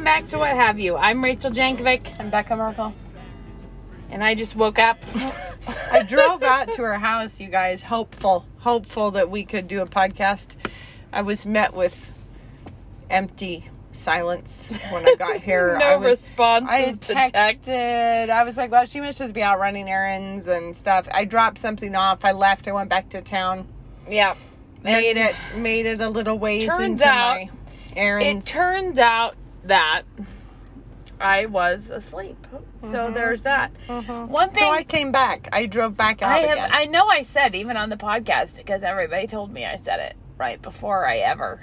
Welcome back to What Have You. I'm Rachel Jankovic, I'm Becca Merkel. and I just woke up. I drove out to her house, you guys, hopeful, hopeful that we could do a podcast. I was met with empty silence when I got here. no I was, responses I texted. text. I was like, well, she must just be out running errands and stuff. I dropped something off. I left. I went back to town. Yeah. Made it, made it a little ways into out- my errands. It turns out that I was asleep. So there's that. Mhm. One thing So I came back. I drove back out I have again. I know I said even on the podcast because everybody told me I said it right before I ever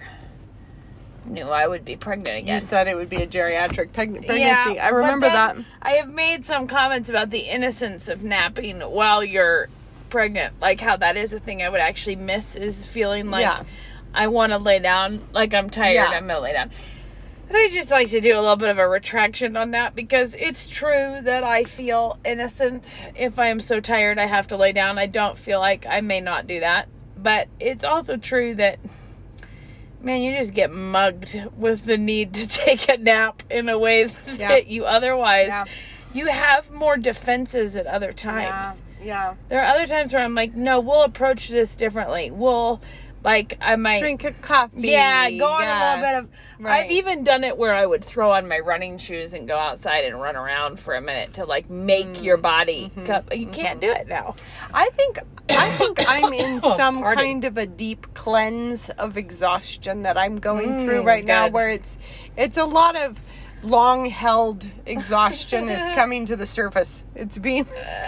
knew I would be pregnant again. you said it would be a geriatric preg- pregnancy. Yeah, I remember that. I have made some comments about the innocence of napping while you're pregnant, like how that is a thing I would actually miss is feeling like Yeah. I want to lay down, like I'm tired, Yeah. I'm gonna lay down. But I just like to do a little bit of a retraction on that because it's true that I feel innocent if I am so tired I have to lay down. I don't feel like I may not do that, but it's also true that man, you just get mugged with the need to take a nap in a way that Yeah. you otherwise Yeah. you have more defenses at other times. Yeah. There are other times where I'm like, no, we'll approach this differently. We'll like I might Drink a coffee. yeah, go on yeah. a little bit of. Right. I've even done it where I would throw on my running shoes and go outside and run around for a minute to like make Mm. your body. Mm-hmm. cup. You can't do it now. I think I think I'm in Oh, some pardon. kind of a deep cleanse of exhaustion that I'm going through Mm, right now where it's it's a lot of long held exhaustion is coming to the surface. It's being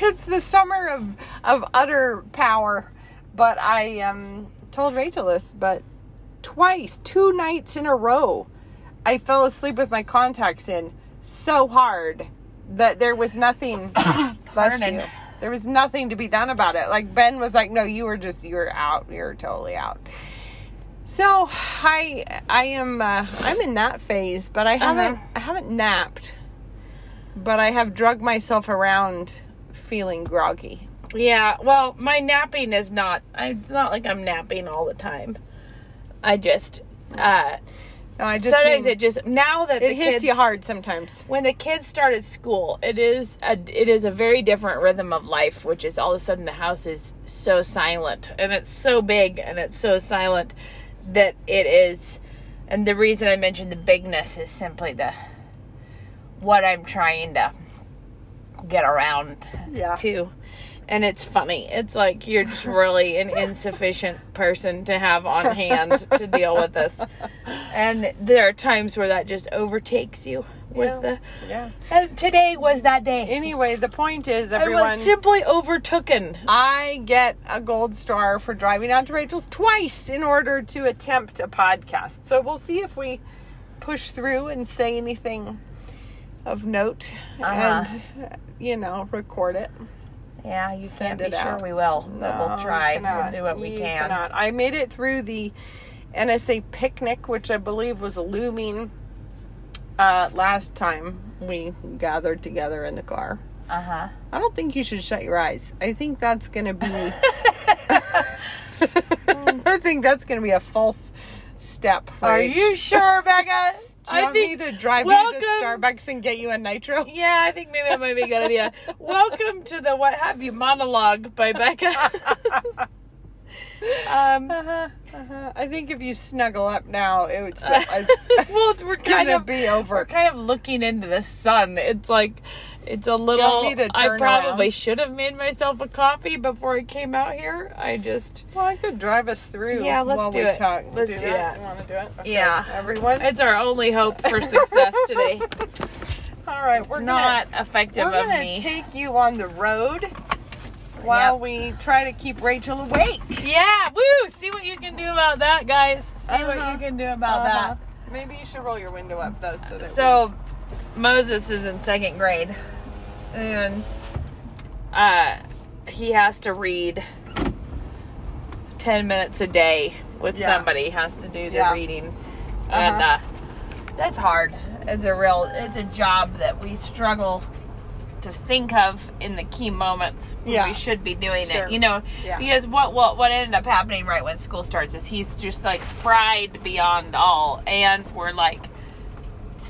it's the summer of of utter power. But I um told Rachel this, but twice, two nights in a row, I fell asleep with my contacts in so hard that there was nothing bless you. There was nothing to be done about it. Like Ben was like, "No, you were just you're out. You're totally out." So I I am uh, I'm in that phase, but I haven't I haven't napped, but I have drugged myself around feeling groggy. Yeah, well, my napping is not. I, it's not like I'm napping all the time. I just. uh No, I just Sometimes mean, it just now that it the hits kids, you hard sometimes. when the kids started school, it is a it is a very different rhythm of life, which is all of a sudden the house is so silent and it's so big and it's so silent that it is. And the reason I mentioned the bigness is simply the what I'm trying to get around Yeah. to. And it's funny. It's like you're just really an insufficient person to have on hand to deal with this. And there are times where that just overtakes you with Yeah. the Yeah. and today was that day. Anyway, the point is, everyone I was simply overtooken. I get a gold star for driving out to Rachel's twice in order to attempt a podcast. So we'll see if we push through and say anything of note Uh-huh. and, you know, record it. Yeah, you Send can't be it sure out. we will. but we'll try. We'll do what we You can. cannot. I made it through the NSA picnic, which I believe was looming uh, last time we gathered together in the car. Uh huh. I don't think you should shut your eyes. I think that's going to be. I think that's going to be a false step. Are you sure, Becca? Do you I want think. me to drive Welcome- you to Starbucks and get you a nitro? Yeah, I think maybe that might be a good idea. Welcome to the What Have You monologue by Becca. um, Uh-huh, uh-huh. I think if you snuggle up now, it would. It's, well, we're it's kind gonna of be we're over. kind of looking into the sun. It's like it's a little. want me to I probably around? should have made myself a coffee before I came out here. I just Well, I could drive us through. Yeah, let's while do we it. Talk. Let's do that. You want to do it? Okay. Yeah. Everyone. it's our only hope for success today. All right. We're Not Gonna, effective we're of gonna me. take you on the road while Yep. we try to keep Rachel awake. yeah, woo! See what you can do about that, guys. See what Uh-huh. you can do about Uh-huh. that. Maybe you should roll your window up though, so that. So Moses is in second grade, and uh, he has to read ten minutes a day with Yeah. somebody. Has to do the Yeah. reading, and Uh-huh. uh, that's hard. It's a real. It's a job that we struggle to think of in the key moments when Yeah. we should be doing Sure. it. You know, Yeah. because what what what ended up happening right when school starts is he's just like fried beyond all, and we're like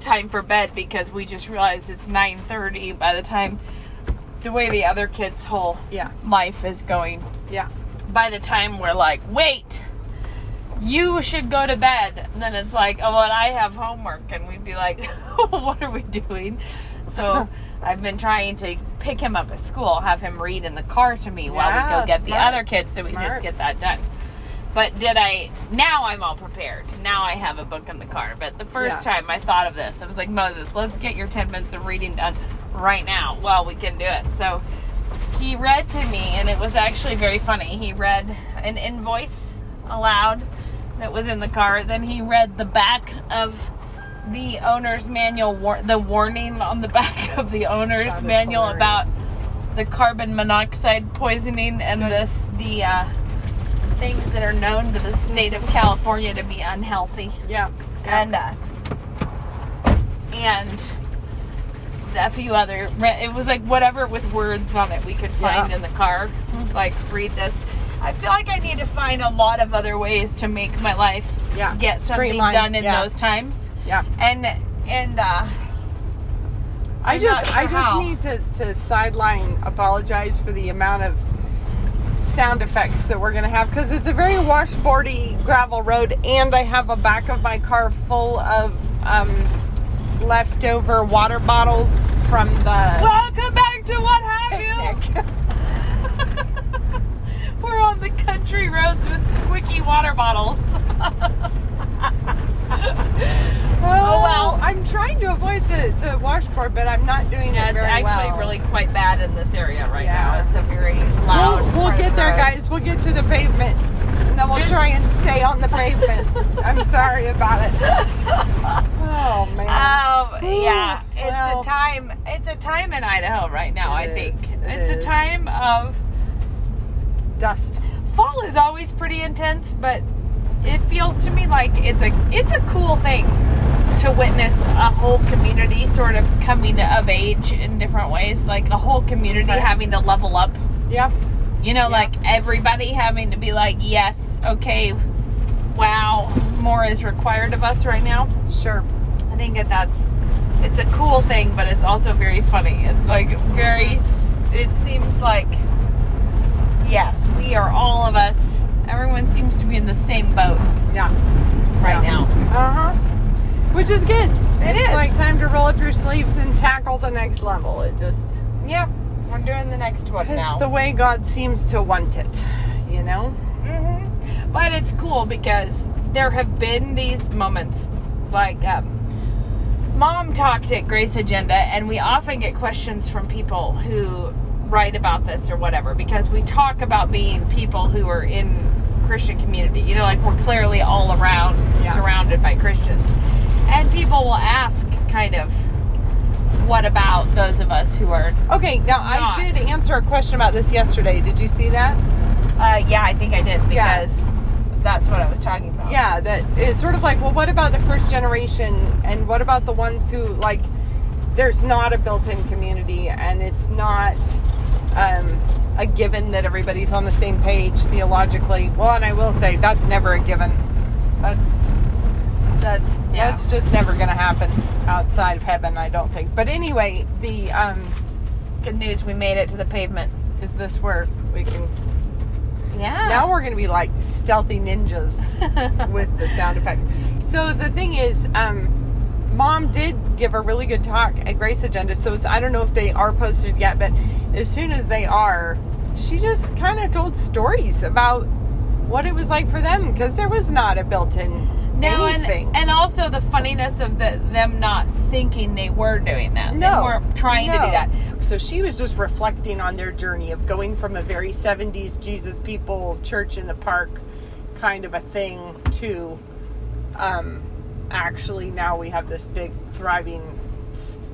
time for bed because we just realized it's 9:30 by the time the way the other kids' whole Yeah. life is going. Yeah. By the time we're like, "Wait, you should go to bed." And then it's like, "Oh, but I have homework." And we'd be like, "What are we doing?" So, I've been trying to pick him up at school, have him read in the car to me while we go get the other kids so we just get that done. But did I? Now I'm all prepared. Now I have a book in the car. But the first Yeah. time I thought of this, I was like, Moses, let's get your 10 minutes of reading done right now Well, we can do it. So he read to me, and it was actually very funny. He read an invoice aloud that was in the car. Then he read the back of the owner's manual, war- the warning on the back of the owner's manual hilarious. about the carbon monoxide poisoning and Good. this the uh, things that are known to the state of California to be unhealthy Yeah. and uh, and a few other it was like whatever with words on it we could find Yeah. in the car it was like read this i feel like i need to find a lot of other ways to make my life Yeah. get something done in yeah. those times Yeah. and and uh I I'm just sure I just how. need to, to sideline apologize for the amount of sound effects that we're gonna have because it's a very washboardy gravel road and I have a back of my car full of um, leftover water bottles from the welcome back to what have you. we're on the country roads with squicky water bottles oh well. I'm trying to avoid the, the washboard, but I'm not doing yeah it it's very actually well. really quite bad in this area right Yeah. now it's a very loud We'll, we'll get the there, guys. We'll get to the pavement. And then we'll Just- try and stay on the pavement. I'm sorry about it. Oh, man. Um, yeah, it's Well, a time. It's a time in Idaho right now. I think is, it it's is. a time of Dust. fall is always pretty intense, but it feels to me like it's a it's a cool thing to witness a whole community sort of coming of age in different ways, like a whole community Right. having to level up. Yeah. You know, Yeah. like everybody having to be like, yes, okay, wow, more is required of us right now. Sure. I think that that's it's a cool thing, but it's also very funny. It's like very. It seems like yes, we are all of us. Everyone seems to be in the same boat Yeah. right Yeah. now. Uh huh. Which is good. It it's is. like time to roll up your sleeves and tackle the next level. It just. Yeah, we're doing the next one It's now. It's the way God seems to want it. You know? hmm But it's cool because there have been these moments like um, mom talked at Grace Agenda, and we often get questions from people who write about this or whatever because we talk about being people who are in Christian community. You know, like we're clearly all around Yeah. surrounded by Christians, and people will ask kind of. What about those of us who are? Okay, now Not. I did answer a question about this yesterday. Did you see that? Uh, yeah, I think I did Yeah. because that's what I was talking about. Yeah, that is sort of like, well, what about the first generation, and what about the ones who like, there's not a built-in community, and it's not um, a given that everybody's on the same page theologically. Well, and I will say that's never a given. That's that's Yeah. that's just never going to happen outside of heaven, I don't think. But anyway, the um, Good news, we made it to the pavement. is this where we can? Yeah. Now we're going to be like stealthy ninjas. with the sound effect. So the thing is, um, mom did give a really good talk at Grace Agenda. So I don't know if they are posted yet, but as soon as they are, she just kind of told stories about what it was like for them because there was not a built-in no, anything. and, and also the funniness of the, them not thinking they were doing that. They weren't trying to do that. So she was just reflecting on their journey of going from a very 70s Jesus people church in the park kind of a thing to um, actually now we have this big thriving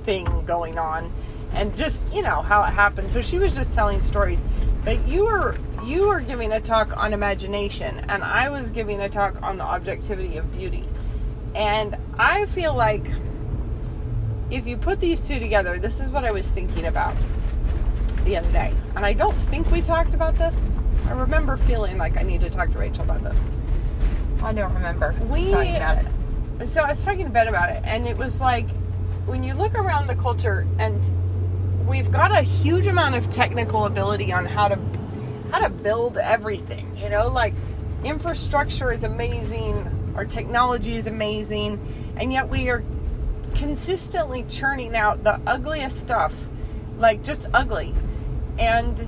thing going on and just you know how it happened so she was just telling stories but you were you were giving a talk on imagination and i was giving a talk on the objectivity of beauty and i feel like if you put these two together, this is what I was thinking about the other day. And I don't think we talked about this. I remember feeling like I need to talk to Rachel about this. I don't remember We- talking about it. So I was talking to Ben about it, and it was like when you look around the culture and we've got a huge amount of technical ability on how to how to build everything you know? Like infrastructure is amazing our technology is amazing and yet we are consistently churning out the ugliest stuff like just ugly. And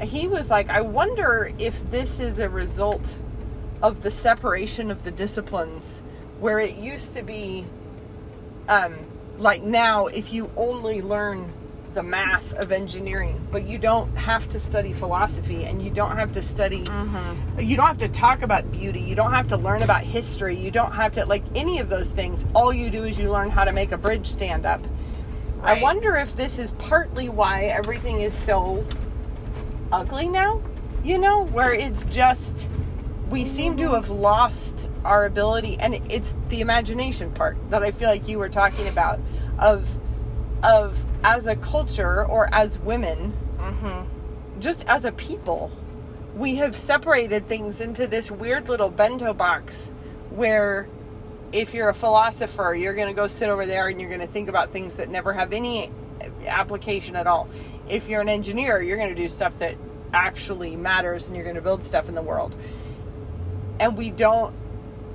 he was like i wonder if this is a result of the separation of the disciplines where it used to be um like now if you only learn the math of engineering but you don't have to study philosophy and you don't have to study Mm-hmm. you don't have to talk about beauty. You don't have to learn about history. You don't have to like any of those things. All you do is you learn how to make a bridge stand up. I wonder if this is partly why everything is so ugly now you know where it's just we seem to have lost our ability and it's the imagination part that i feel like you were talking about of of as a culture or as women Mm-hmm. just as a people, we have separated things into this weird little bento box where if you're a philosopher, you're going to go sit over there and you're going to think about things that never have any application at all. If you're an engineer, you're going to do stuff that actually matters and you're going to build stuff in the world. And we don't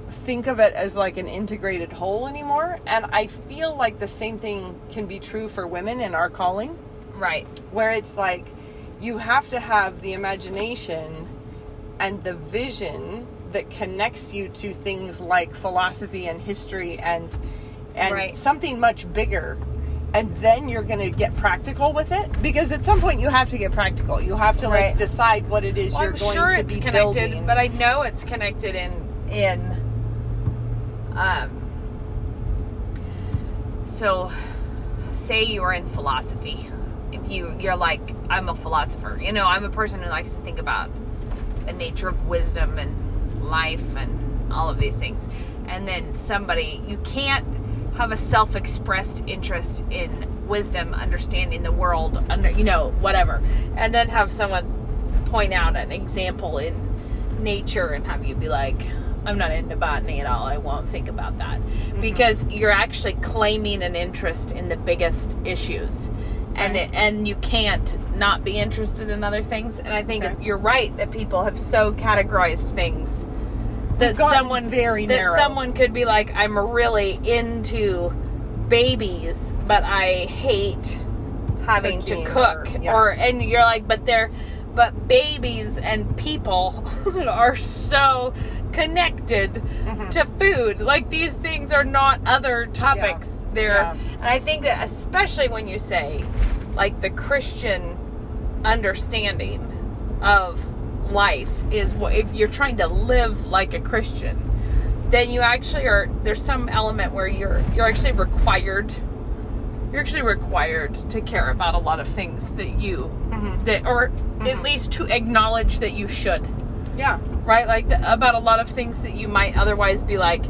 think of it as like an integrated whole anymore. And I feel like the same thing can be true for women in our calling Right. where it's like you have to have the imagination and the vision that connects you to things like philosophy and history and and Right. something much bigger and then you're going to get practical with it because at some point you have to get practical you have to like Right. decide what it is Well, you're I'm going sure to it's be connected, building but I know it's connected in in um. So, say you are in philosophy. If you you're like I'm a philosopher, you know I'm a person who likes to think about the nature of wisdom and life and all of these things, and then somebody you can't have a self-expressed interest in wisdom, understanding the world, under you know whatever, and then have someone point out an example in nature and have you be like, I'm not into botany at all. I won't think about that. Mm-hmm. Because you're actually claiming an interest in the biggest issues. And it, and you can't not be interested in other things. And I think Okay. it's, you're right that people have so categorized things that someone very that narrow. someone could be like, I'm really into babies, but I hate having Cooking to or- cook yeah. or and you're like but they're but babies and people are so connected Mhm. to food like these things are not other topics they're Yeah. and i think that especially when you say like the christian understanding of life is what if you're trying to live like a christian then you actually are there's some element where you're you're actually required you're actually required to care about a lot of things that you Mhm. that or at Mhm. least to acknowledge that you should yeah right like the, about a lot of things that you might otherwise be like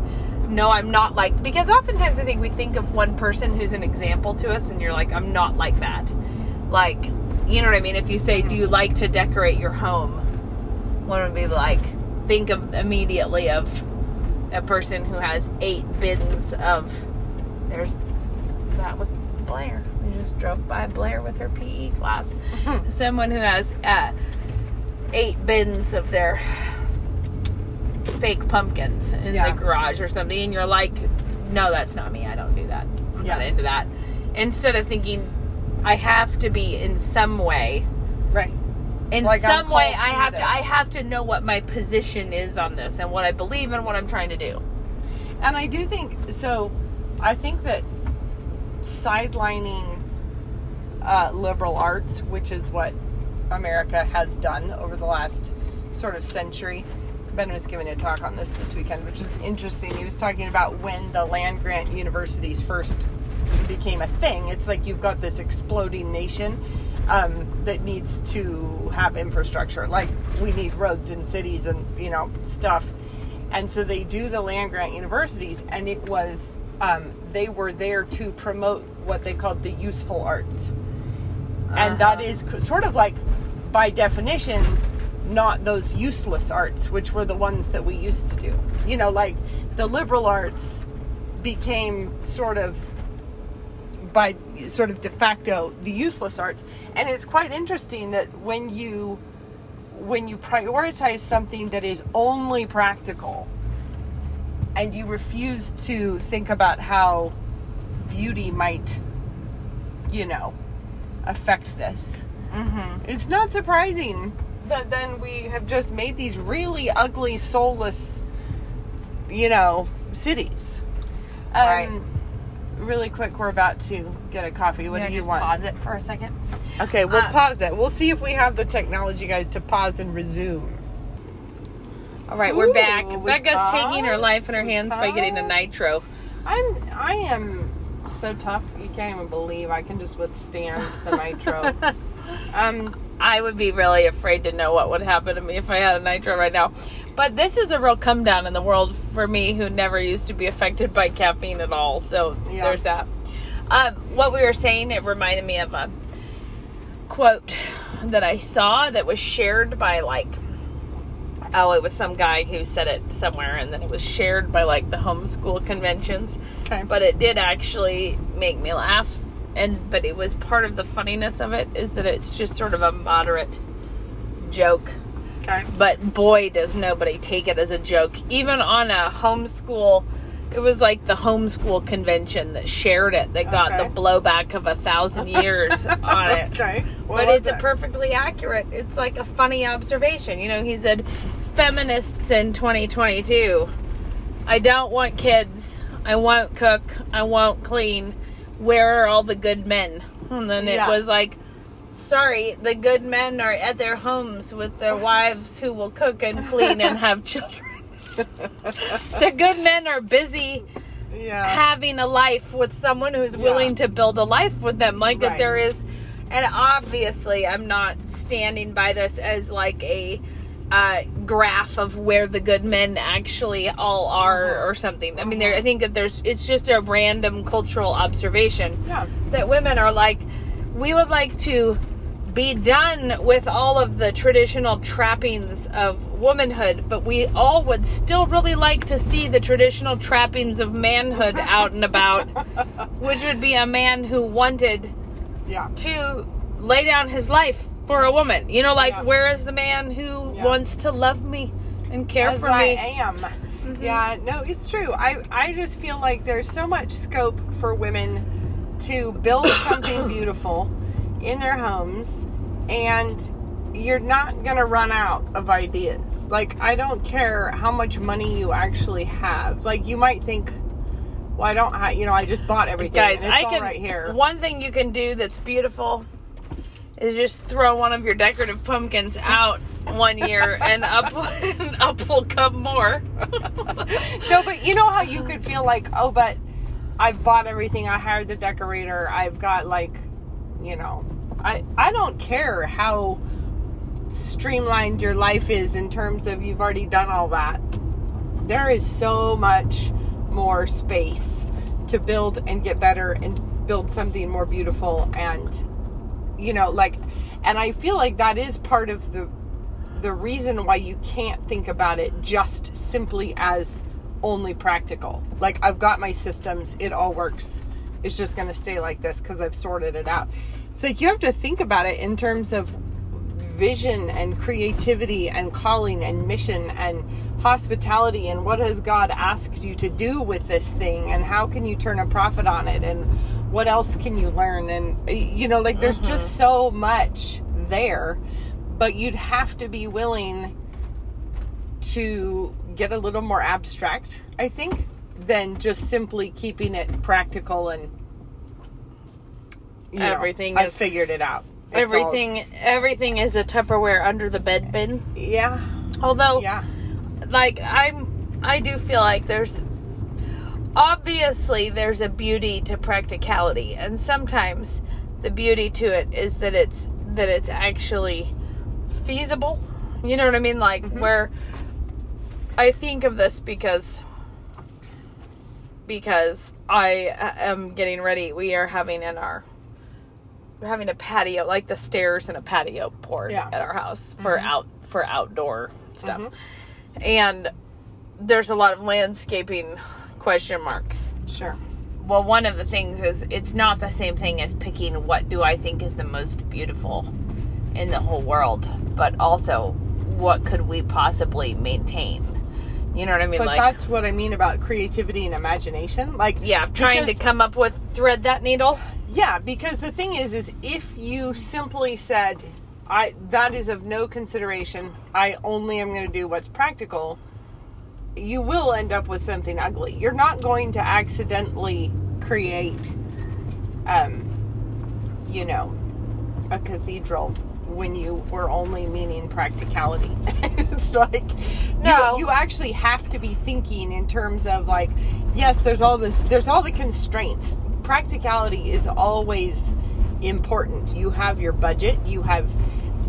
no i'm not like because oftentimes i think we think of one person who's an example to us and you're like i'm not like that. Like you know what i mean? If you say do you like to decorate your home? One would be like think of immediately of a person who has eight bins of there's that was blair. We just drove by blair with her pe class. Someone who has uh, eight bins of their fake pumpkins in Yeah. the garage or something, and you're like, no, that's not me. I don't do that. I'm not into that. Instead of thinking, I have to be in some way. right In Like, some way, I have to. I have to know what my position is on this and what I believe and what I'm trying to do. And I do think so. I think that sidelining uh, liberal arts, which is what America has done over the last sort of century. Ben was giving a talk on this this weekend, which is interesting. He was talking about when the land grant universities first became a thing. It's like you've got this exploding nation um, that needs to have infrastructure. Like we need roads in cities and you know stuff. And so they do the land grant universities, and it was um, they were there to promote what they called the useful arts, and that Uh-huh. is sort of like by definition not those useless arts, which were the ones that we used to do. You know, like the liberal arts became sort of by sort of de facto the useless arts. And it's quite interesting that when you when you prioritize something that is only practical and you refuse to think about how beauty might you know affect this Mm-hmm. it's not surprising that then we have just made these really ugly soulless you know cities um, Right. really quick we're about to get a coffee what I do you just want Pause it for a second. Okay, we'll Uh, pause it. We'll see if we have the technology, guys, to pause and resume. All right, we're back. we Becca's taking her life in her hands by getting a nitro. I'm, I am so tough. Can't even believe I can just withstand the nitro. um, I would be really afraid to know what would happen to me if I had a nitro right now. But this is a real come down in the world for me who never used to be affected by caffeine at all. So Yeah. there's that. Um, what we were saying, it reminded me of a quote that I saw that was shared by like, oh, it was some guy who said it somewhere, and then it was shared by like the homeschool conventions okay. but it did actually make me laugh and but it was part of the funniness of it is that it's just sort of a moderate joke okay. but boy does nobody take it as a joke even on a homeschool it was like the homeschool convention that shared it that got Okay. the blowback of a thousand years on it Okay. What but it's a perfectly accurate it's like a funny observation you know he said feminists in 2022 i don't want kids i won't cook i won't clean where are all the good men and then Yeah. it was like sorry the good men are at their homes with their wives who will cook and clean and have children the good men are busy yeah. having a life with someone who's Yeah. willing to build a life with them like that there is and obviously i'm not standing by this as like a uh, graph of where the good men actually all are Mhm. or something i mean there i think that there's it's just a random cultural observation yeah. that women are like we would like to be done with all of the traditional trappings of womanhood but we all would still really like to see the traditional trappings of manhood out and about which would be a man who wanted Yeah. to lay down his life for a woman you know like Yeah. where is the man who Yeah. wants to love me and care As for I me am. Mm-hmm. Yeah, no, it's true. I, I just feel like there's so much scope for women to build something beautiful in their homes and you're not going to run out of ideas. Like, I don't care how much money you actually have. Like, you might think, well, I don't have, you know, I just bought everything. guys it's i all can right here. one thing you can do that's beautiful is just throw one of your decorative pumpkins out one year and up and up will come more no, but you know how you could feel like, oh, but I've bought everything. I hired the decorator. I've got like, you know, I I don't care how streamlined your life is in terms of you've already done all that. There is so much more space to build and get better and build something more beautiful and you know like and I feel like that is part of the the reason why you can't think about it just simply as only practical. Like I've got my systems, it all works. It's just going to stay like this cuz I've sorted it out. It's like you have to think about it in terms of vision and creativity and calling and mission and hospitality and what has God asked you to do with this thing and how can you turn a profit on it and what else can you learn and you know like there's just mm-hmm. so much there but you'd have to be willing to get a little more abstract I think than just simply keeping it practical and you know, Everything I is- figured it out. That's all. everything everything is a tupperware under the bed bin. Yeah. Although yeah. like i'm i do feel like there's obviously there's a beauty to practicality and sometimes the beauty to it is that it's that it's actually feasible. You know what i mean? Like mm-hmm. where i think of this because because i uh, am getting ready we are having in our we're having a patio like the stairs and a patio poured Yeah. at our house for out for outdoor stuff Mhm. and there's a lot of landscaping question marks sure well, one of the things is it's not the same thing as picking what do I think is the most beautiful in the whole world, but also what could we possibly maintain. You know what I mean? But like, that's what I mean about creativity and imagination. Like, yeah, trying because- to come up with thread that needle. Yeah, because the thing is, is if you simply said, "I that is of no consideration. I only am going to do what's practical," you will end up with something ugly. You're not going to accidentally create, um, you know, a cathedral when you were only meaning practicality. it's like No. you, you actually have to be thinking in terms of like, yes, there's all this, there's all the constraints. Practicality is always important. You have your budget, you have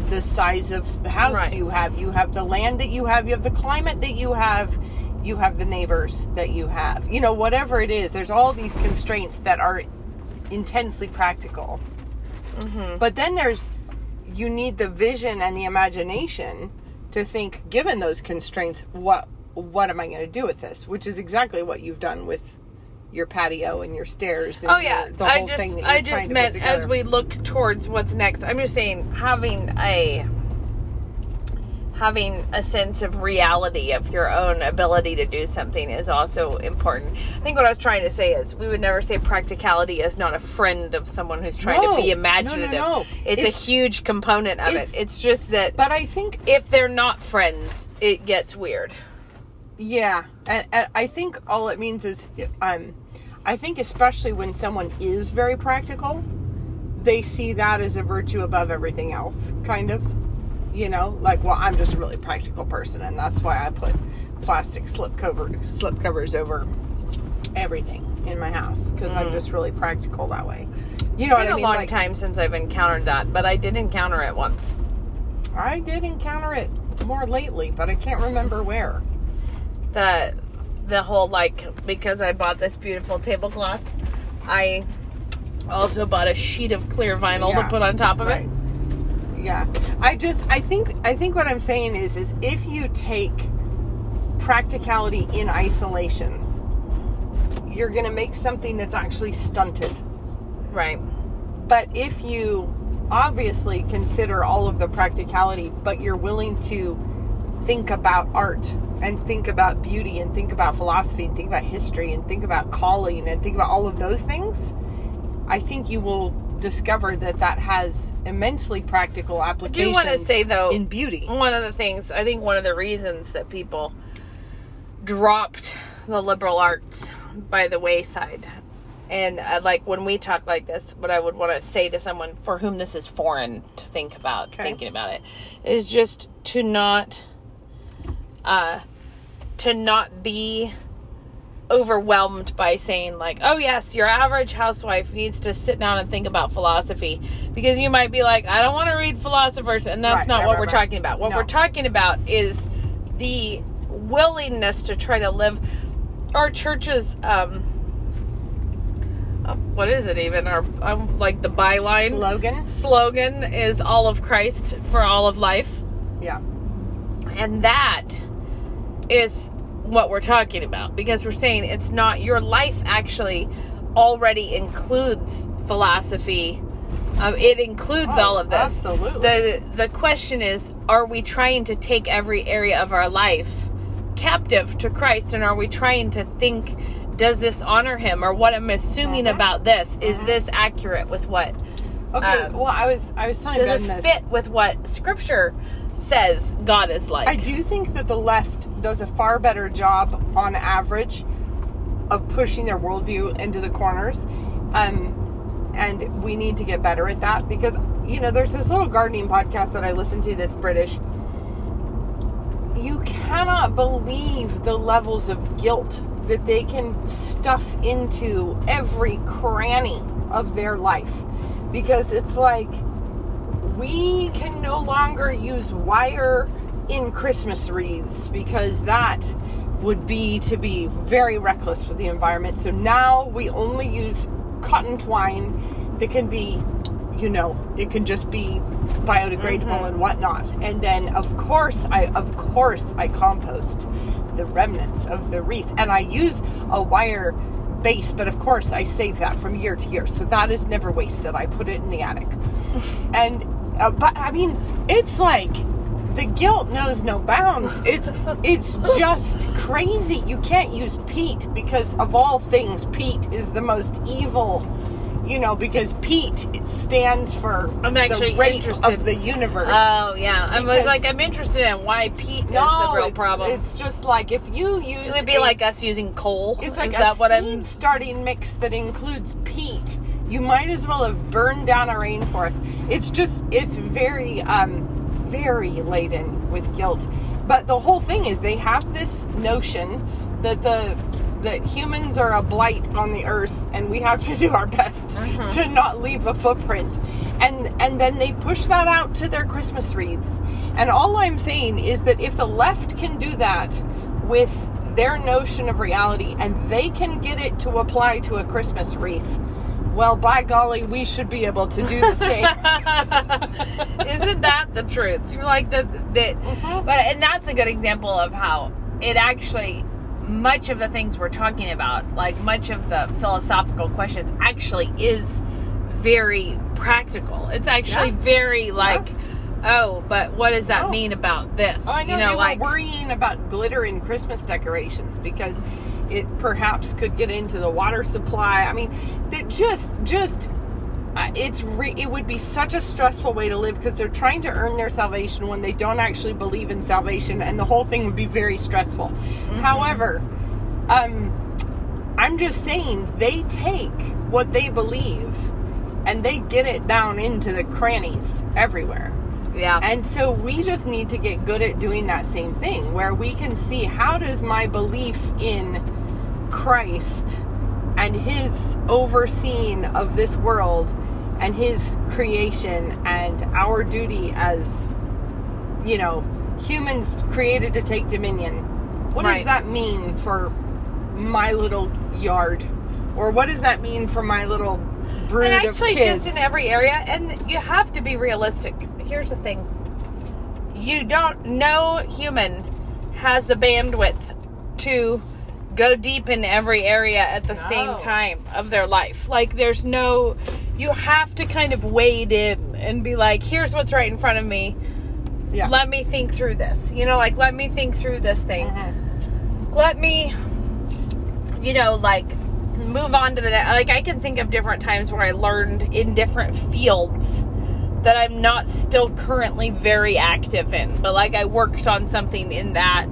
the size of the house Right. you have, you have the land that you have, you have the climate that you have, you have the neighbors that you have. You know, whatever it is, there's all these constraints that are intensely practical. Mm-hmm. But then there's you need the vision and the imagination to think given those constraints what what am I going to do with this? Which is exactly what you've done with your patio and your stairs and Oh yeah, your, the I just thing I just meant as we look towards what's next. I'm just saying having a having a sense of reality of your own ability to do something is also important. I think what I was trying to say is we would never say practicality is not a friend of someone who's trying No. to be No, no, imaginative. no. It's, It's- a huge component of it's- it. It's just that But I think if they're not friends, it gets weird. Yeah, and, and I think all it means is, um, I think especially when someone is very practical, they see that as a virtue above everything else, kind of. You know, like, well, I'm just a really practical person, and that's why I put plastic slip cover slip covers over everything in my house because I'm mm. just really practical that way. You know it's been I mean? a long Like, time since I've encountered that, but I did encounter it once. I did encounter it more lately, but I can't remember where. the the whole like because I bought this beautiful tablecloth, I also bought a sheet of clear vinyl Yeah, to put on top of right. it. Yeah. I just I think I think what I'm saying is is if you take practicality in isolation, you're going to make something that's actually stunted. Right. But if you obviously consider all of the practicality, but you're willing to think about art and think about beauty and think about philosophy and think about history and think about calling and think about all of those things, I think you will discover that that has immensely practical applications. I do want to say though, in beauty. one of the things I think one of the reasons that people dropped the liberal arts by the wayside. And uh, like when we talk like this, what I would want to say to someone for whom this is foreign to think about, Okay. thinking about it, is just to not, uh, to not be overwhelmed by saying like, oh yes, your average housewife needs to sit down and think about philosophy because you might be like, I don't want to read philosophers, and that's Right, not right, what right, we're talking about. What No. we're talking about is the willingness to try to live our church's um uh, what is it even our um, like the byline Slogan. slogan is all of christ for all of life Yeah. and that is what we're talking about because we're saying it's not your life actually already includes philosophy um, it includes Oh, all of this absolutely. the the question is are we trying to take every area of our life captive to christ and are we trying to think does this honor him or what i'm assuming Mhm. about this is Mhm. this accurate with what Okay. Um, well, I was I was telling Ben does this. this fit with what scripture says god is like I do think that the left does a far better job on average of pushing their worldview into the corners. Um, and we need to get better at that because, you know, there's this little gardening podcast that I listen to that's British. You cannot believe the levels of guilt that they can stuff into every cranny of their life because it's like we can no longer use wire in Christmas wreaths because that would be to be very reckless with the environment. So now we only use cotton twine that can be, you know, it can just be biodegradable Mhm. and whatnot. And then of course I of course I compost the remnants of the wreath and I use a wire base, but of course I save that from year to year, so that is never wasted. I put it in the attic, and uh, but I mean, it's like the guilt knows no bounds. It's it's just crazy. You can't use peat because of all things, peat is the most evil. You know, because peat stands for I'm actually the rate interested. of the universe. Oh yeah, I was like, I'm interested in why peat is no, the real it's, problem. it's just like if you use it would be a- like us using coal. It's like is a seed I'm? starting mix that includes peat. You might as well have burned down a rainforest. It's just, it's very, um, very laden with guilt. But the whole thing is they have this notion that the that humans are a blight on the earth and we have to do our best Mhm. to not leave a footprint. And and then they push that out to their Christmas wreaths. And all I'm saying is that if the left can do that with their notion of reality and they can get it to apply to a Christmas wreath, well, by golly, we should be able to do the same. Isn't that the truth? You're like the that, Mhm. but and that's a good example of how it actually much of the things we're talking about, like much of the philosophical questions, actually is very practical. It's actually Yeah. very like, oh, but what does that Oh. mean about this? Oh, I know, you know, like worrying about glitter in Christmas decorations because it perhaps could get into the water supply. I mean, that just just uh, it's re- it would be such a stressful way to live because they're trying to earn their salvation when they don't actually believe in salvation, and the whole thing would be very stressful. Mm-hmm. However, um, I'm just saying they take what they believe and they get it down into the crannies everywhere. yeah, And so we just need to get good at doing that same thing where we can see how does my belief in Christ and his overseeing of this world and his creation and our duty as you know humans created to take dominion. What does that mean for my little yard? Or what does that mean for my little brood and actually of kids? just in every area and you have to be realistic. Here's the thing. You don't no human has the bandwidth to go deep in every area at the same time of their life. Like there's no you have to kind of wade in and be like here's what's right in front of me. Yeah. Let me think through this. You know like let me think through this thing. Mhm. let me you know like move on to the next like i can think of different times where i learned in different fields that i'm not still currently very active in but like i worked on something in that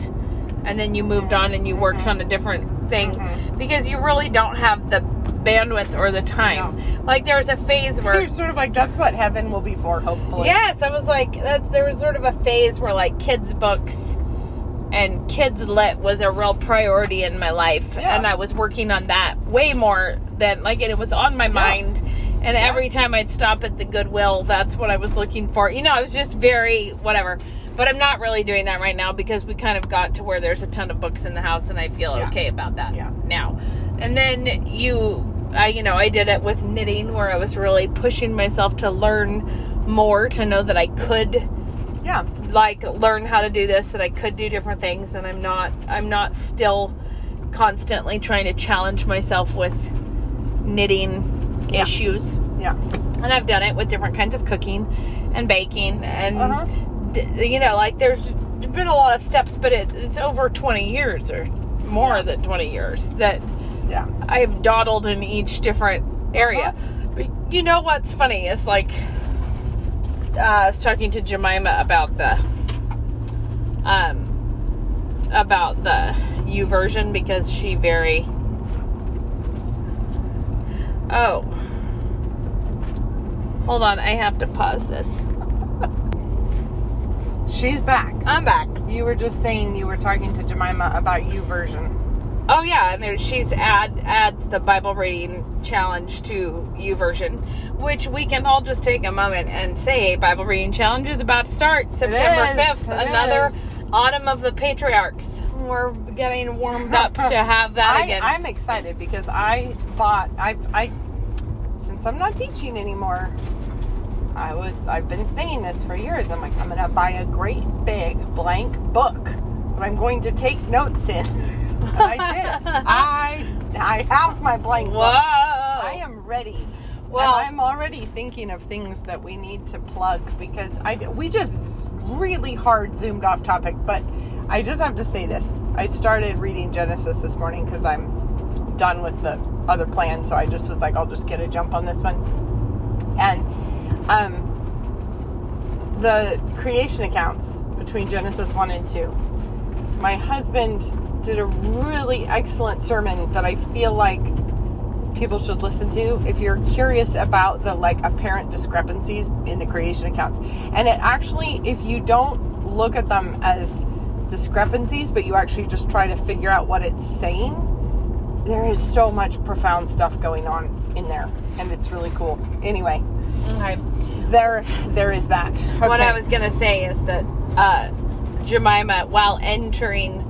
and then you moved on and you worked Mhm. on a different thing Mhm. because you really don't have the bandwidth or the time like there was a phase where You're sort of like that's what heaven will be for, hopefully. Yes, I was like, that, there was sort of a phase where like kids' books and kids' lit was a real priority in my life, Yeah. and I was working on that way more than like it was on my mind. And every time I'd stop at the Goodwill, that's what I was looking for. You know, I was just very whatever. But I'm not really doing that right now because we kind of got to where there's a ton of books in the house, and I feel Yeah. okay about that Yeah. now. And then you, I, you know, I did it with knitting where I was really pushing myself to learn more to know that I could Yeah. like learn how to do this that I could do different things and I'm not I'm not still constantly trying to challenge myself with knitting Yeah. issues Yeah. and I've done it with different kinds of cooking and baking and Uh-huh. d- you know like there's been a lot of steps but it, it's over 20 years or more Yeah. than 20 years that Yeah. I've dawdled in each different area. Uh-huh. But you know what's funny is like uh, I was talking to Jemima about the um about the YouVersion because she very Oh. Hold on, I have to pause this. She's back. I'm back. You were just saying you were talking to Jemima about YouVersion. Oh yeah, and there, she's add adds the Bible reading challenge to YouVersion, which we can all just take a moment and say Bible reading challenge is about to start September fifth. Another is. autumn of the patriarchs. We're getting warmed up to have that I, again. I'm excited because I thought I I since I'm not teaching anymore. I was I've been saying this for years. I'm like I'm gonna buy a great big blank book that I'm going to take notes in. And I did. I I have my blank Whoa. book. I am ready. Well- and I'm already thinking of things that we need to plug because I we just really hard zoomed off topic, but I just have to say this. I started reading Genesis this morning because I'm done with the other plan, so I just was like, I'll just get a jump on this one. And um, the creation accounts between Genesis 1 and 2. My husband did a really excellent sermon that I feel like people should listen to if you're curious about the like apparent discrepancies in the creation accounts. And it actually if you don't look at them as discrepancies but you actually just try to figure out what it's saying, there is so much profound stuff going on in there and it's really cool. Anyway, Okay. there there is that. What I was gonna say is that uh, Jemima, while entering,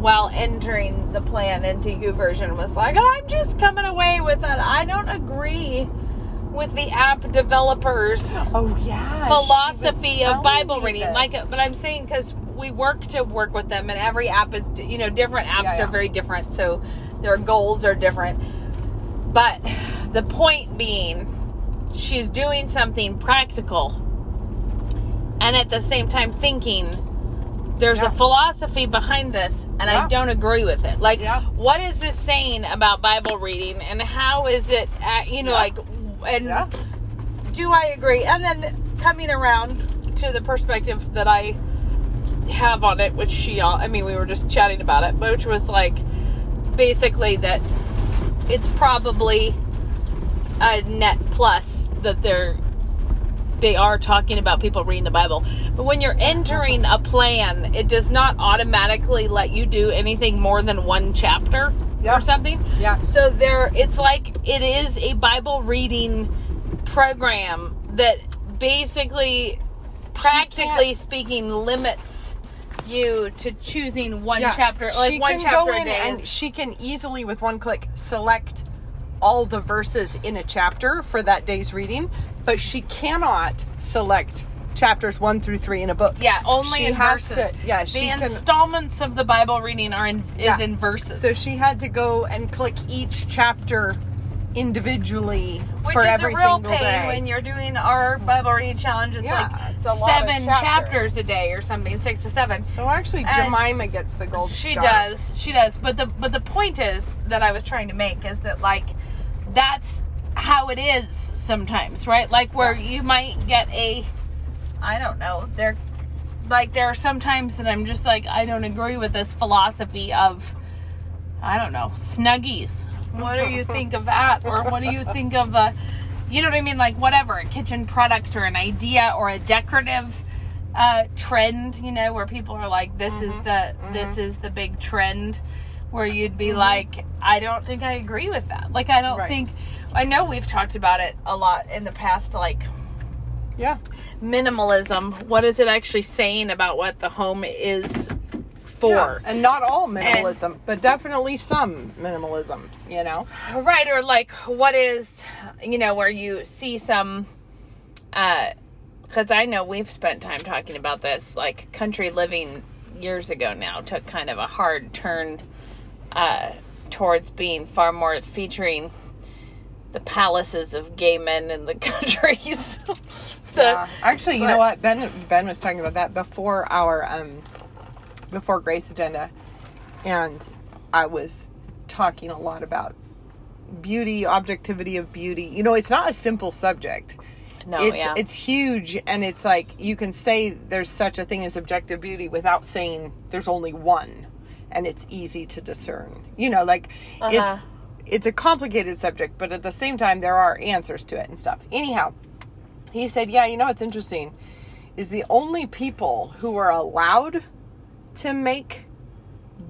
while entering the plan into YouVersion was like, "I'm just coming away with it. I don't agree with the app developers." Oh yeah. philosophy of Bible reading. this. Like, but I'm saying because we work to work with them, and every app is, you know, different apps Yeah, yeah. are very different, so their goals are different. But the point being, she's doing something practical, and at the same time thinking. There's Yeah. a philosophy behind this, and I don't agree with it. Like, what is this saying about Bible reading, and how is it, uh, you know, like, and do I agree? And then coming around to the perspective that I have on it, which she, I mean, we were just chatting about it, which was like basically that it's probably a net plus that they're they are talking about people reading the Bible. But when you're entering a plan, it does not automatically let you do anything more than one chapter Yeah. or something. Yeah. So there, it's like it is a Bible reading program that basically, practically speaking, limits you to choosing one Yeah. chapter, like she one can chapter go a in day. and she can easily with one click select all the verses in a chapter for that day's reading, but she cannot select chapters one through three in a book. yeah, only she in has verses. to- yeah, the she can- installments of the Bible reading are in is Yeah. in verses. So she had to go and click each chapter individually which for is every a real single pain day. when you're doing our Bible reading challenge. It's Yeah, like it's a lot of seven chapters. chapters a day or something, six to seven. so actually, And Jemima gets the gold She star. does. She does. But the but the point is that I was trying to make is that like that's how it is sometimes, right? Like where you might get a I don't know. There like there are some times that I'm just like I don't agree with this philosophy of I don't know, snuggies. What do you think of that? Or what do you think of a you know what I mean? Like whatever, a kitchen product or an idea or a decorative uh, trend, you know, where people are like, "This is mm-hmm. the mm-hmm. this is the big trend," where you'd be mm-hmm. like, "I don't think I agree with that." Like, I don't Right. think. I know we've talked about it a lot in the past, like Yeah. minimalism. What is it actually saying about what the home is for? Yeah, And not all minimalism, but definitely some minimalism, you know? Right, or like what is, you know, where you see some, uh, because I know we've spent time talking about this, like country living years ago now took kind of a hard turn uh, towards being far more featuring the palaces of gay men in the countries. The- Yeah. Actually, you know what? Ben Ben was talking about that before our um before Grace Agenda. And I was talking a lot about beauty, objectivity of beauty. You know, it's not a simple subject. No, it's yeah. it's huge and it's like you can say there's such a thing as objective beauty without saying there's only one and it's easy to discern. You know, like Uh-huh. it's it's a complicated subject, but at the same time there are answers to it and stuff. Anyhow, he said, "Yeah, you know what's interesting is the only people who are allowed to make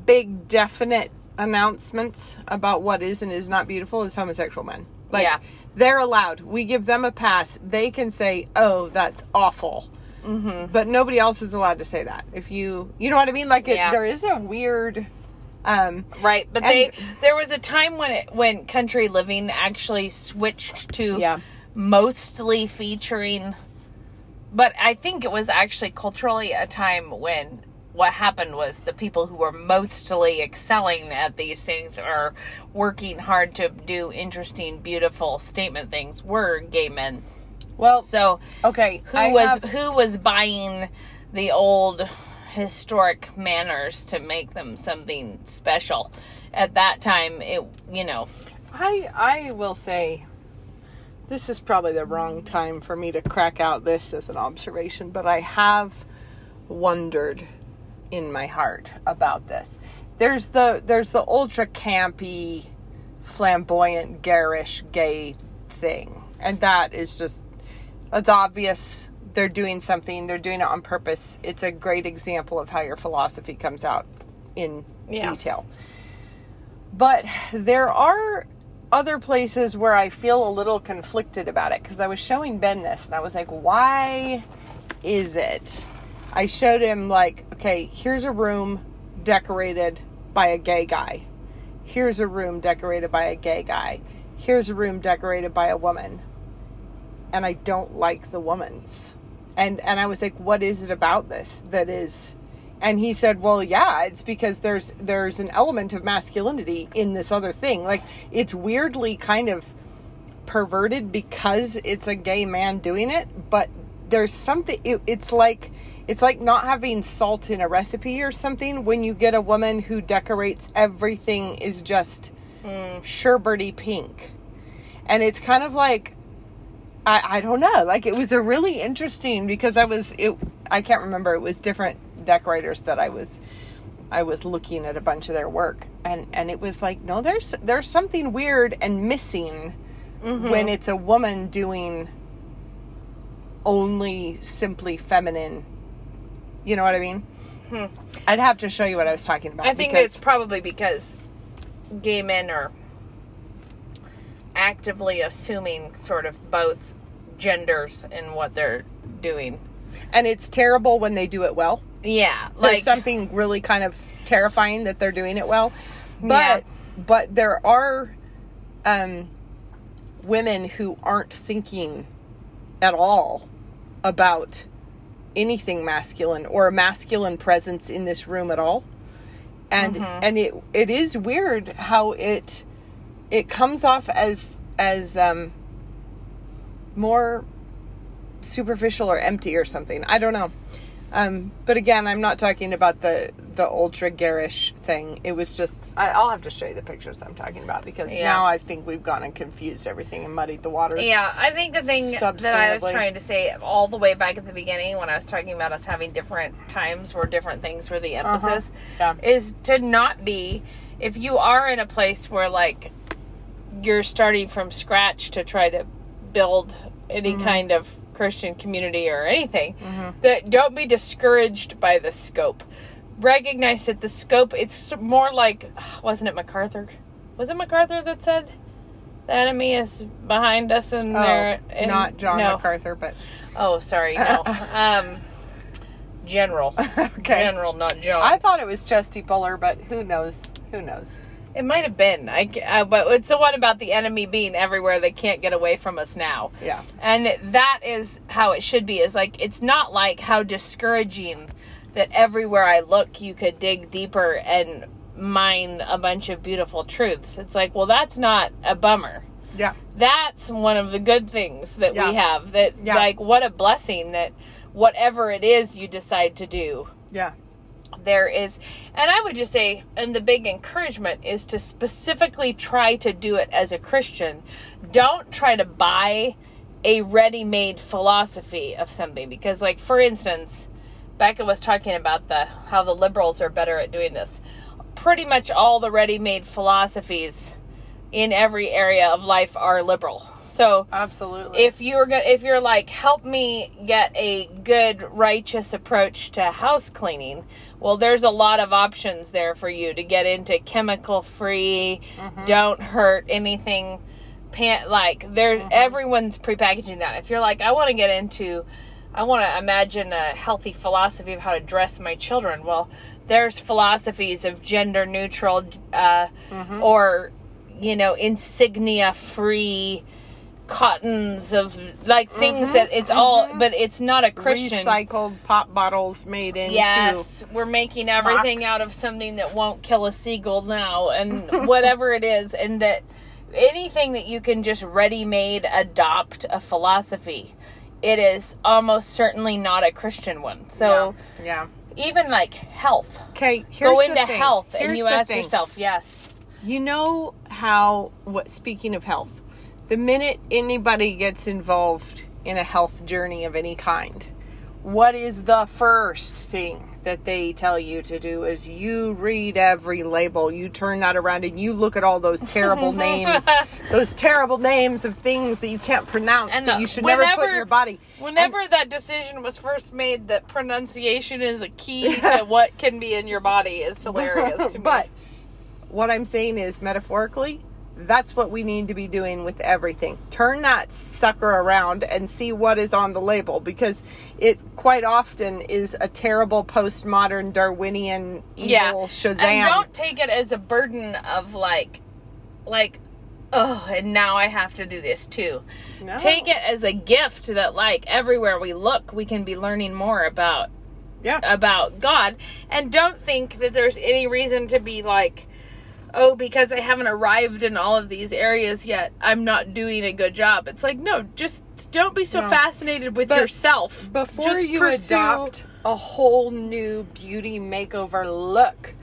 big definite announcements about what is and is not beautiful is homosexual men. Like Yeah. they're allowed. We give them a pass. They can say, "Oh, that's awful." mm-hmm. But nobody else is allowed to say that. If you, you know what I mean? Like it, Yeah. there is a weird um Right, but And- they there was a time when it when country living actually switched to Yeah. mostly featuring but I think it was actually culturally a time when what happened was the people who were mostly excelling at these things or working hard to do interesting, beautiful statement things were gay men. Well, So okay. who I was have- who was buying the old historic manors to make them something special? At that time, it you know I I will say this is probably the wrong time for me to crack out this as an observation, but I have wondered in my heart about this. There's the there's the ultra campy, flamboyant, garish gay thing. And that is just it's obvious they're doing something, they're doing it on purpose. It's a great example of how your philosophy comes out in Yeah. detail. But there are other places where I feel a little conflicted about it because I was showing Ben this and I was like, why is it? I showed him, like, okay, here's a room decorated by a gay guy. Here's a room decorated by a gay guy. Here's a room decorated by a woman. And I don't like the woman's. And and I was like, what is it about this that is and he said, "Well, yeah, it's because there's there's an element of masculinity in this other thing. Like it's weirdly kind of perverted because it's a gay man doing it, but there's something it, it's like it's like not having salt in a recipe or something when you get a woman who decorates everything is just mm. sherberty pink. And it's kind of like I, I don't know. Like it was a really interesting because I was it I can't remember. It was different decorators that I was I was looking at a bunch of their work and and it was like no there's there's something weird and missing mm-hmm. when it's a woman doing only simply feminine you know what I mean? I'd have to show you what I was talking about. I think it's probably because gay men are actively assuming sort of both genders in what they're doing. and it's terrible when they do it well. Yeah, There's something really kind of terrifying that they're doing it well. But Yeah. but there are um women who aren't thinking at all about anything masculine or a masculine presence in this room at all. And and it it is weird how it it comes off as as um more superficial or empty or something. I don't know. Um, but again, I'm not talking about the the ultra garish thing. It was just I, I'll have to show you the pictures I'm talking about because Yeah. now I think we've gone and confused everything and muddied the waters. Yeah, I think the thing that I was trying to say all the way back at the beginning when I was talking about us having different times where different things were the uh-huh. emphasis Yeah. is to not be if you are in a place where like you're starting from scratch to try to build any mm-hmm. kind of Christian community or anything, mm-hmm. that don't be discouraged by the scope. Recognize that the scope it's more like wasn't it MacArthur? Was it MacArthur that said the enemy is behind us and Oh, they're and- not John no. MacArthur, but Oh, sorry, no. um General. okay. General, not John. I thought it was Chesty Puller, but who knows? Who knows? It might have been. I, uh, but it's the one about the enemy being everywhere. They can't get away from us now. Yeah. And that is how it should be. Is like it's not like how discouraging that everywhere I look, you could dig deeper and mine a bunch of beautiful truths. It's like, well, that's not a bummer. Yeah. That's one of the good things that Yeah. we have. That Yeah. like what a blessing that whatever it is you decide to do, Yeah. there is and i would just say and the big encouragement is to specifically try to do it as a christian don't try to buy a ready-made philosophy of something because like for instance becca was talking about the how the liberals are better at doing this. Pretty much all the ready-made philosophies in every area of life are liberal. So Absolutely. if you're gonna if you're like help me get a good righteous approach to house cleaning well there's a lot of options there for you to get into chemical free mm-hmm. don't hurt anything pan like there mm-hmm. everyone's prepackaging that. If you're like i want to get into i want to imagine a healthy philosophy of how to dress my children. Well there's philosophies of gender neutral uh, mm-hmm. or you know insignia free cottons of like things mm-hmm, that it's all mm-hmm. but it's not a Christian. Recycled pop bottles made into Yes, we're making everything out of something that won't kill a seagull now, and whatever it is, and that anything that you can just ready-made adopt a philosophy, it is almost certainly not a Christian one. So yeah. even like health, Okay, here's go into thing. health, Here's and you ask thing. yourself, yes, You know how what speaking of health, the minute anybody gets involved in a health journey of any kind, what is the first thing that they tell you to do is you read every label, you turn that around and you look at all those terrible names, those terrible names of things that you can't pronounce And, that you should never put in your body. Whenever that decision was first made, that pronunciation is a key to what can be in your body is hilarious to me. but what I'm saying is metaphorically, that's what we need to be doing with everything. Turn that sucker around and see what is on the label because it quite often is a terrible postmodern Darwinian evil yeah, Shazam. and don't take it as a burden of like, like, oh, and now I have to do this too. No. Take it as a gift that like everywhere we look, we can be learning more about Yeah. about God, and don't think that there's any reason to be like. Oh, because I haven't arrived in all of these areas yet, I'm not doing a good job. It's like, no, just don't be so No. fascinated with But yourself. Before Just you pursue- adopt a whole new beauty makeover look,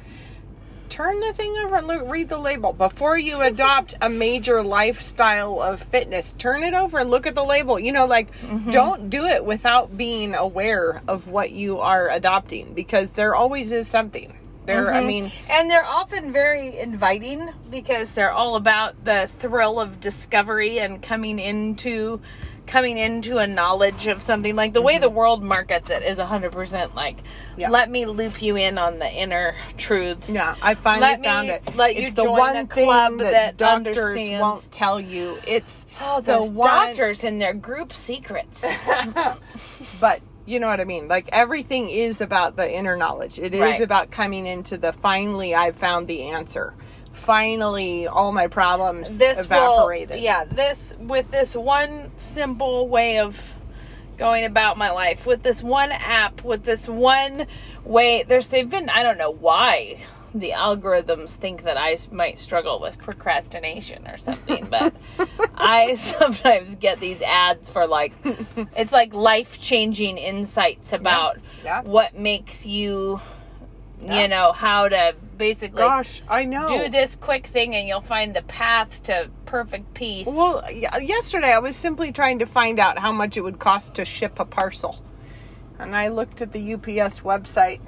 turn the thing over and look, read the label. Before you adopt a major lifestyle of fitness, turn it over and look at the label. You know, like, Mm-hmm. don't do it without being aware of what you are adopting because there always is something. There, I Mhm. mean, and they're often very inviting because they're all about the thrill of discovery and coming into coming into a knowledge of something like the way the world markets it is 100% like Mm-hmm. Yeah. let me loop you in on the inner truths yeah, I finally Let me found it. let you it's the one club that, that doctors understands- won't tell you. It's oh the one- doctors and their group secrets but you know what I mean. Like everything is about the inner knowledge. It is Right. about coming into the finally I've found the answer. Finally, all my problems this evaporated. will yeah this with this one simple way of going about my life with this one app with this one way there's they've been i don't know why the algorithms think that I might struggle with procrastination or something but i sometimes get these ads for like it's like life changing insights about Yeah. what makes you Yeah. you know how to basically Gosh, I know. do this quick thing and you'll find the path to perfect peace. Well, uh, yesterday I was simply trying to find out how much it would cost to ship a parcel. And I looked at the UPS website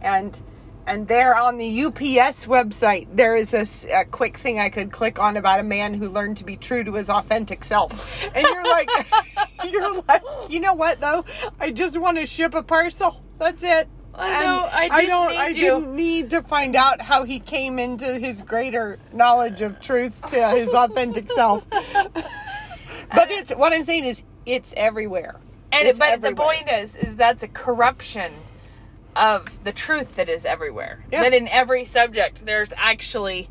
and and there on the UPS website there is a quick thing I could click on about a man who learned to be true to his authentic self. And you're like you're like, "You know what though? I just want to ship a parcel. That's it." I know, I I don't need I you. didn't need to find out how he came into his greater knowledge of truth to his authentic self. But it's what I'm saying is it's everywhere. and It's but the point is, is that's a corruption of the truth that is everywhere. Yeah. That in every subject, there's actually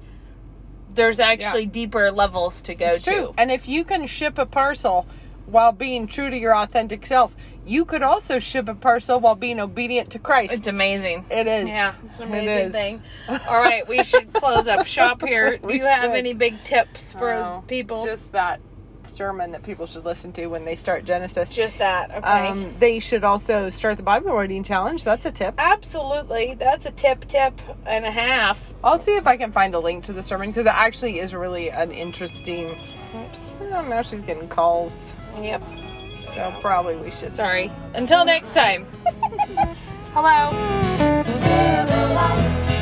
there's actually deeper levels to go It's to. true. And if you can ship a parcel while being true to your authentic self, you could also ship a parcel while being obedient to Christ. It's amazing. it is. Yeah, it's an amazing is. thing. All right, we should close up shop here. Do We you have should. any big tips for Oh, people? Just that sermon that people should listen to when they start Genesis. Just that. Okay. Um, they should also start the Bible reading challenge. That's a tip. Absolutely. That's a tip, tip and a half. I'll see if I can find a link to the sermon because it actually is really an interesting. Oops. Oh, now she's getting calls, Yep. so probably we should. Sorry. Until next time. Hello. Live a life